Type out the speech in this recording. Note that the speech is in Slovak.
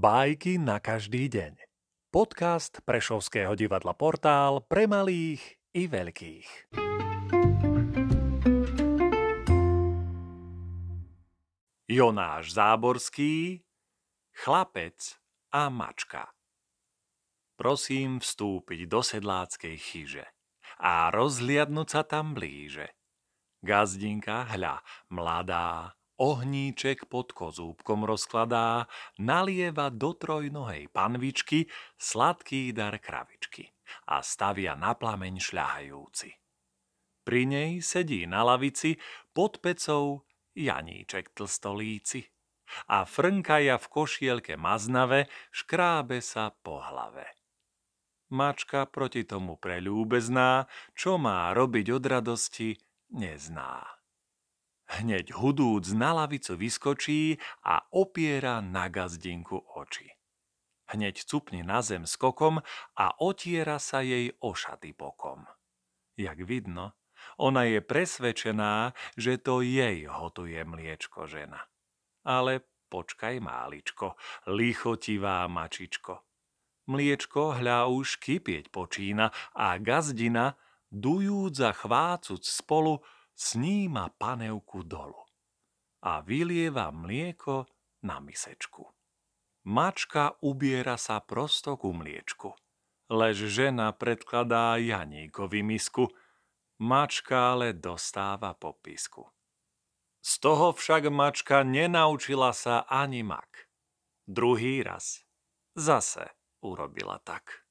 Bajky na každý deň. Podcast Prešovského divadla Portál pre malých i veľkých. Jonáš Záborský, Chlapec a mačka. Prosím vstúpiť do sedláckej chyže a rozhliadnúť sa tam blíže. Gazdinka, hľa, mladá, ohníček pod kozúbkom rozkladá, nalieva do trojnohej panvičky sladký dar kravičky a stavia na plameň šľahajúci. Pri nej sedí na lavici pod pecou Janíček tlstolíci a frnkaja v košielke maznave škrábe sa po hlave. Mačka proti tomu preľúbezná, čo má robiť od radosti, nezná. Hneď hudúc na lavicu vyskočí a opiera na gazdinku oči. Hneď cupne na zem skokom a otiera sa jej o šaty bokom. Jak vidno, ona je presvedčená, že to jej hotuje mliečko žena. Ale počkaj máličko, lichotivá mačičko. Mliečko hľa už kypieť počína a gazdina, dujúc a chvácuc spolu, sníma panevku dolu a vylieva mlieko na misečku. Mačka ubiera sa prosto ku mliečku, lež žena predkladá Janíkovi misku, mačka ale dostáva popisku. Z toho však mačka nenaučila sa ani mak. Druhý raz zase urobila tak.